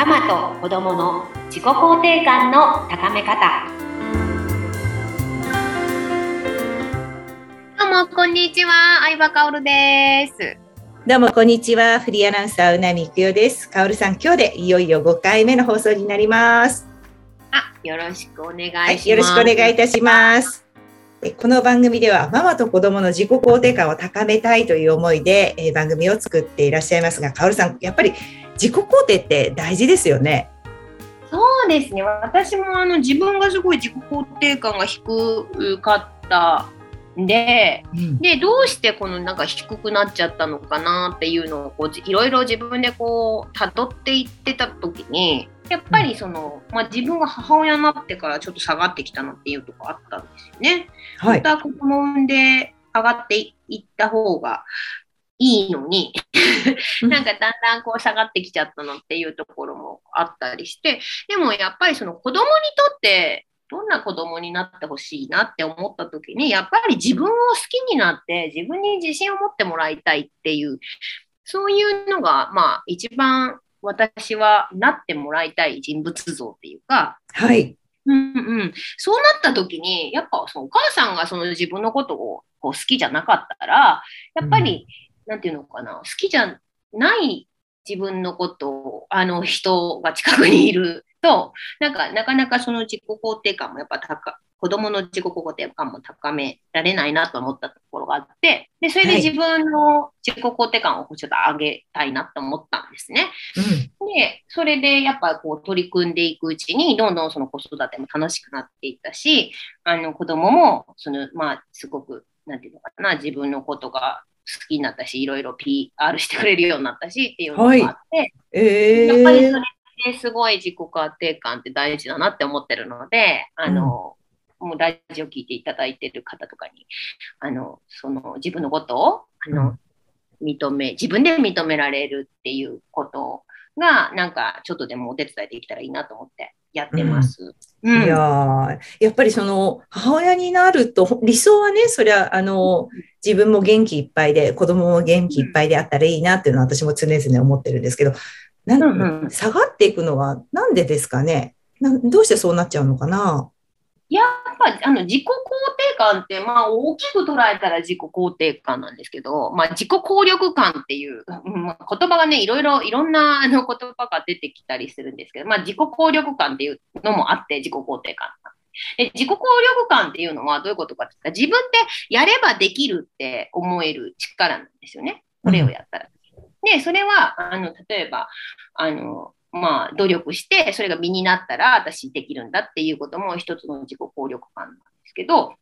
ママと子供の自己肯定感の高め方。どうもこんにちは。相葉香です。どうもこんにちは。フリーアナウンサーうなみくよです。香さん今日でいよいよ5回目の放送になります。あよろしくお願いします、はい、よろしくお願いいたします。この番組ではママと子供の自己肯定感を高めたいという思いで番組を作っていらっしゃいますが、かおるさん、やっぱり自己肯定って大事ですよね。そうですね。私もあの自分がすごい自己肯定感が低かったんで、うん、でどうしてこのなんか低くなっちゃったのかなっていうのをこういろいろ自分でこう辿っていってた時に。やっぱりその、まあ、自分が母親になってからちょっと下がってきたなっていうとこあったんですよね。はい、また子供産んで上がっていった方がいいのになんかだんだんこう下がってきちゃったのっていうところもあったりして、でもやっぱりその子供にとってどんな子供になってほしいなって思った時に、やっぱり自分を好きになって自分に自信を持ってもらいたいっていう、そういうのがまあ一番私はなってもらいたい人物像っていうか、はい。うんうん、そうなった時に、やっぱそのお母さんがその自分のことをこう好きじゃなかったら、やっぱり、うん、なんていうのかな、好きじゃない自分のことを、あの人が近くにいると、なんかなかなかその自己肯定感もやっぱ高子供の自己肯定感も高められないなと思ったところがあって、で、それで自分の自己肯定感をちょっと上げたいなと思ったんですね。うん、で、それでやっぱこう取り組んでいくうちに、どんどんその子育ても楽しくなっていったし、あの子供も、その、まあ、すごく、なんていうのかな、自分のことが好きになったし、いろいろ PR してくれるようになったしっていうのがあって、はい、えー、やっぱりそれですごい自己肯定感って大事だなって思ってるので、あの、もうラジオ聞いていただいてる方とかに、あの、その自分のことを、あの、認め、自分で認められるっていうことが、なんかちょっとでもお手伝いできたらいいなと思ってやってます。うん、いややっぱりその母親になると理想はねそりゃあの自分も元気いっぱいで子供も元気いっぱいであったらいいなっていうのは私も常々思ってるんですけどなん、うんうん、下がっていくのはなんでですかね？などうしてそうなっちゃうのかな？やっぱあの自己肯定感って、まあ、大きく捉えたら自己肯定感なんですけど、まあ、自己効力感っていう、まあ、言葉がね、いろいろ、いろんなあの言葉が出てきたりするんですけど、まあ、自己効力感っていうのもあって、自己肯定感。で自己効力感っていうのはどういうことかって言ったら、自分ってやればできるって思える力なんですよね。これをやったら。で、それは、あの、例えば、あの、まあ、努力して、それが身になったら私できるんだっていうことも一つの自己効力感なんですけど、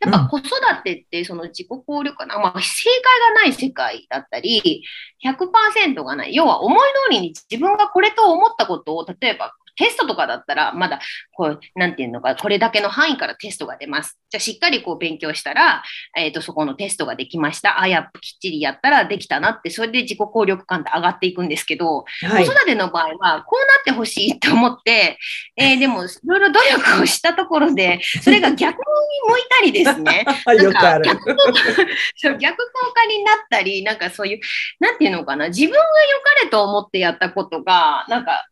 やっぱ子育てってその自己効力感、うん、まあ、正解がない世界だったり、100%がない。要は思い通りに自分がこれと思ったことを、例えばテストとかだったら、まだ、こう、なんていうのか、これだけの範囲からテストが出ます。じゃあ、しっかりこう勉強したら、えっ、ー、と、そこのテストができました。あ、やっぱきっちりやったらできたなって、それで自己効力感って上がっていくんですけど、はい、子育ての場合は、こうなってほしいと思って、えー、でも、いろいろ努力をしたところで、それが逆に向いたりですね。よくある。逆 逆効果になったり、なんかそういう、なんていうのかな、自分が良かれと思ってやったことが、なんか、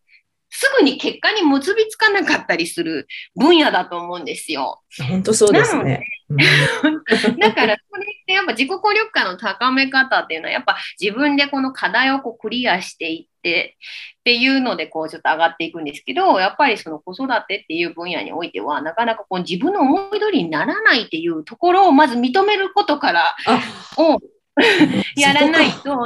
すぐに結果に結びつかなかったりする分野だと思うんですよ。本当そうですね。だから、それってやっぱ自己効力感の高め方っていうのは、やっぱ自分でこの課題をこうクリアしていって、っていうので、こうちょっと上がっていくんですけど、やっぱりその子育てっていう分野においては、なかなかこう自分の思い通りにならないっていうところをまず認めることからを やらないと、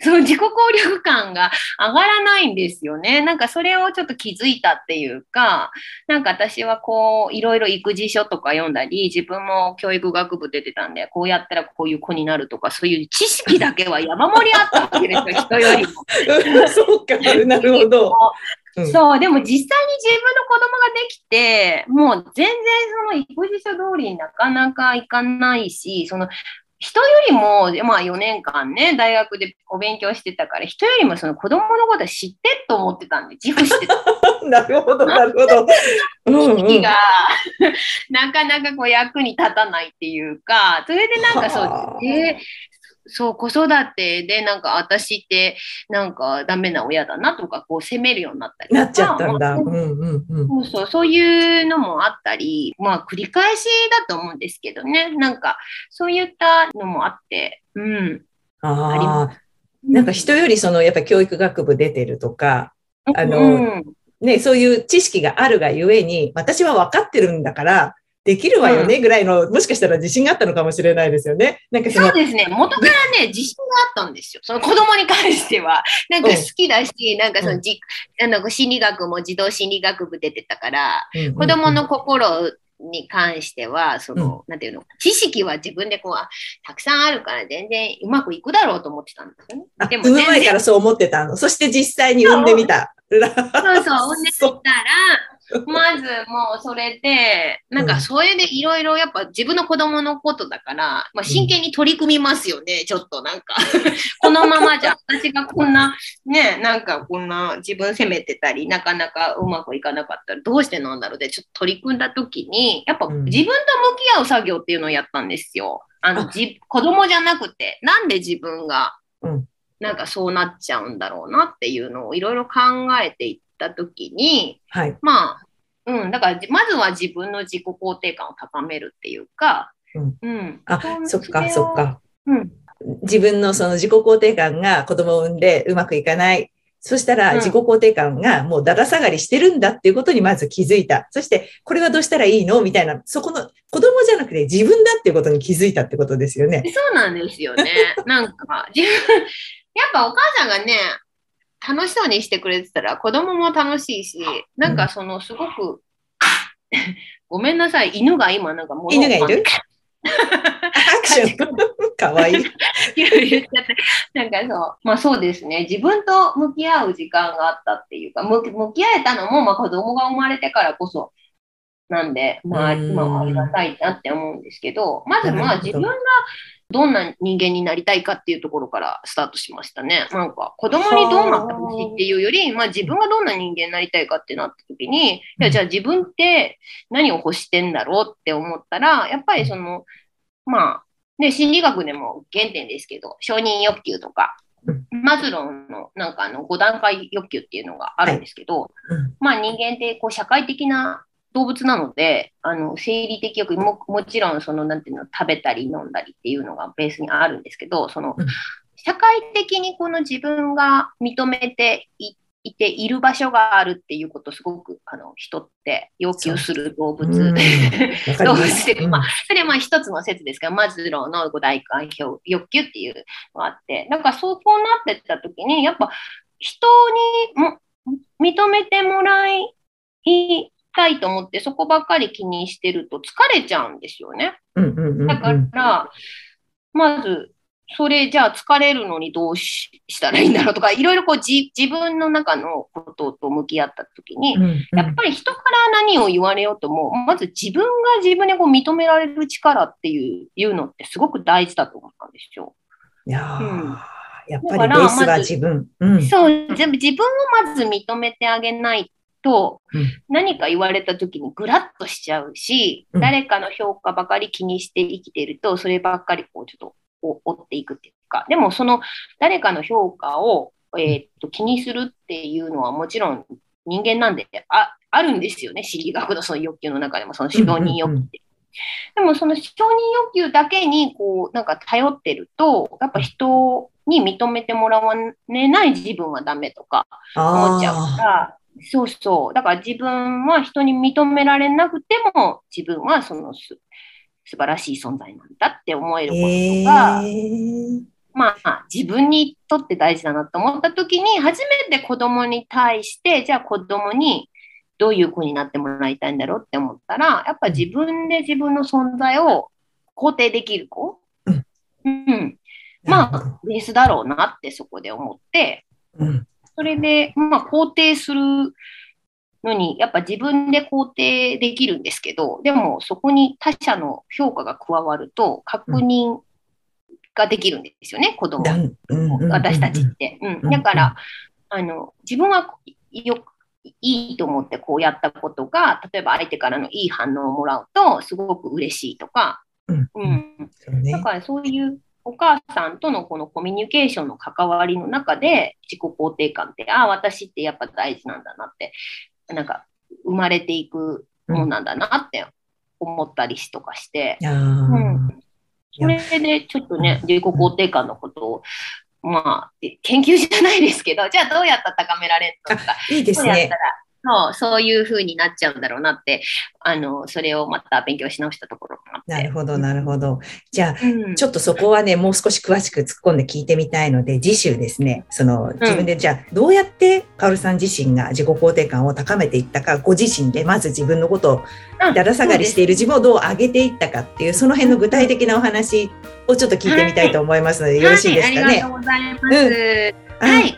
その自己効力感が上がらないんですよね。なんかそれをちょっと気づいたっていうか、なんか私はこう、いろいろ育児書とか読んだり、自分も教育学部出てたんで、こうやったらこういう子になるとか、そういう知識だけは山盛りあったわけですよ、人よりも。そうか、なるほど。うん、そう、でも実際に自分の子供ができて、もう全然その育児書通りになかなかいかないし、その人よりも、まあ4年間ね、大学でお勉強してたから、人よりもその子供のことは知ってと思ってたんで、自負してた。なるほど、なるほど。意識が なかなかこう役に立たないっていうか、それでなんかそう、えー、そう、子育てでなんか私ってなんかダメな親だなとか、こう責めるようになったり。なっちゃったんだ。まあうんうんうん。そうそう、そういうのもあったり、まあ繰り返しだと思うんですけどね。なんかそういったのもあって、うん。ありああ、なんか人よりそのやっぱり教育学部出てるとか、あのうんね、そういう知識があるがゆえに、私は分かってるんだから、できるわよねぐらいの、もしかしたら自信があったのかもしれないですよね。なんかそのそう、ですね。元からね、自信があったんですよ。その子供に関しては。なんか好きだし、なんかそのじ、あの心理学も児童心理学部出てたから、うんうんうん子供の心に関しては、その、なんていうの、知識は自分でこう、あたくさんあるから全然うまくいくだろうと思ってたんですよね。あでも産む前からそう思ってたの。そして実際に産んでみた。そう そう、産んでみたら、まずもうそれで、なんかそれでいろいろやっぱ自分の子供のことだから、まあ、真剣に取り組みますよね、ちょっとなんか。このままじゃ私がこんな、ね、なんかこんな自分責めてたり、なかなかうまくいかなかったらどうしてなんだろうで、ちょっと取り組んだ時に、やっぱうん。自分と向き合う作業っていうのをやったんですよ。あの、あ。じ子供じゃなくて、なんで自分がうん。なんかそうなっちゃうんだろうなっていうのをいろいろ考えていったときに、はい。まあ、うん、だからじまずは自分の自己肯定感を高めるっていうか、うんうん。あ、そっかそっ。か。うん。自分のその自己肯定感が子供を産んでうまくいかない。そしたらうん自己肯定感がもうだだ下がりしてるんだっていうことにまず気づいた。そしてこれはどうしたらいいのみたいな、そこの子供じゃなくて自分だっていうことに気づいたってことですよね。そうなんですよね。なんか、やっぱお母さんがね、楽しそうにしてくれてたら子供も楽しいし、なんかそのすごく、ごめんなさい、犬が今なんか物を犬がいる？アクション？かわいい。いろいろ言っちゃって、なんかそう、まあそうですね、自分と向き合う時間があったっていうか、向き向き合えたのも、まあ子供が生まれてからこそ、なんで、まあうん。今はありがたいなって思うんですけど、まずまあ自分がどんな人間になりたいかっていうところからスタートしましたね。なんか子供にどうなってほしいっていうより、まあ自分がどんな人間になりたいかってなった時に、いやじゃあ自分って何を欲してんだろうって思ったら、やっぱりその、まあ、ね、心理学でも原点ですけど、承認欲求とかうん、マズローのなんかあの5段階欲求っていうのがあるんですけど、うん。まあ人間ってこう社会的な動物なので、あの生理的欲ももちろんそのなんていうの食べたり飲んだりっていうのがベースにあるんですけど、そのうん社会的にこの自分が認めていいている場所があるっていうことをすごくあの人って要求する動物。う 動物。でまあ、それはまあ一つの説ですが、マズローの五大感欲求っていうのがあって、なんかそうこうなってった時に、やっぱ人にも認めてもらいたいと思って、そこばっかり気にしてると疲れちゃうんですよね。だから、まず、それじゃあ疲れるのにどうししたらいいんだろうとか、いろいろこうじ自分の中のことと向き合った時に、うんうんやっぱり人から何を言われようとも、まず自分が自分でこう認められる力っていういうのってすごく大事だと思ったんですよ。いやーうんやっぱりベースは自分。うんそう、全部自分をまず認めてあげないと、うん。何か言われた時にぐらっとしちゃうし、うん。誰かの評価ばかり気にして生きていると、そればっかりこうちょっとお追っていくっていうか、でもその誰かの評価を、えーっと気にするっていうのはもちろん人間なんでああるんですよね、心理学のその欲求の中でも、その承認欲求って。でもその承認欲求だけにこうなんか頼ってると、やっぱ人に認めてもらわれない自分はダメとか思っちゃうかあら、そうそう。だから自分は人に認められなくても、自分はそのす素晴らしい存在なんだって思えるーこととか、えーまあ自分にとって大事だなと思った時に、初めて子供に対して、じゃあ子供にどういう子になってもらいたいんだろうって思ったら、やっぱ自分で自分の存在を肯定できる子。うんうん。まあ、ベースだろうなってそこで思って、うんそれで、まあ、肯定するのに、やっぱ自分で肯定できるんですけど、でもそこに他者の評価が加わると、確認ができるんですよね、うん。うん。う私たちって。うん。うん。だから、あの、自分はよいいと思ってこうやったことが、例えば相手からのいい反応をもらうと、すごく嬉しいとか、うん。うん。ね。だからそういうお母さんとのこのコミュニケーションの関わりの中で自己肯定感ってああ私ってやっぱ大事なんだなってなんか生まれていくものなんだなって思ったりとかして、うん、それでちょっとね自己肯定感のことをまあ、研究じゃないですけど、じゃあどうやったら高められるのか。いいですね。そうそういうふうになっちゃうんだろうなって、あの、それをまた勉強し直したところなるほど、なるほど。じゃあ、うん、ちょっとそこはね、もう少し詳しく突っ込んで聞いてみたいので、次週ですね、その、自分で、うん、じゃあ、どうやってカオルさん自身が自己肯定感を高めていったか、ご自身でまず自分のことを、だら下がりしている自分をどう上げていったかっていう、その辺の具体的なお話をちょっと聞いてみたいと思いますので、はい、よろしいですかね？はい、ありがとうございます。うん、はい。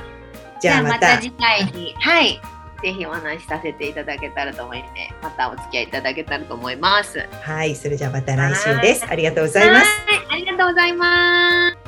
じゃあまた次回に、はい。ぜひお話しさせていただけたらと思いますまたお付き合いいただけたらと思います。はい、それじゃあまた来週です。ありがとうございます。ありがとうございます。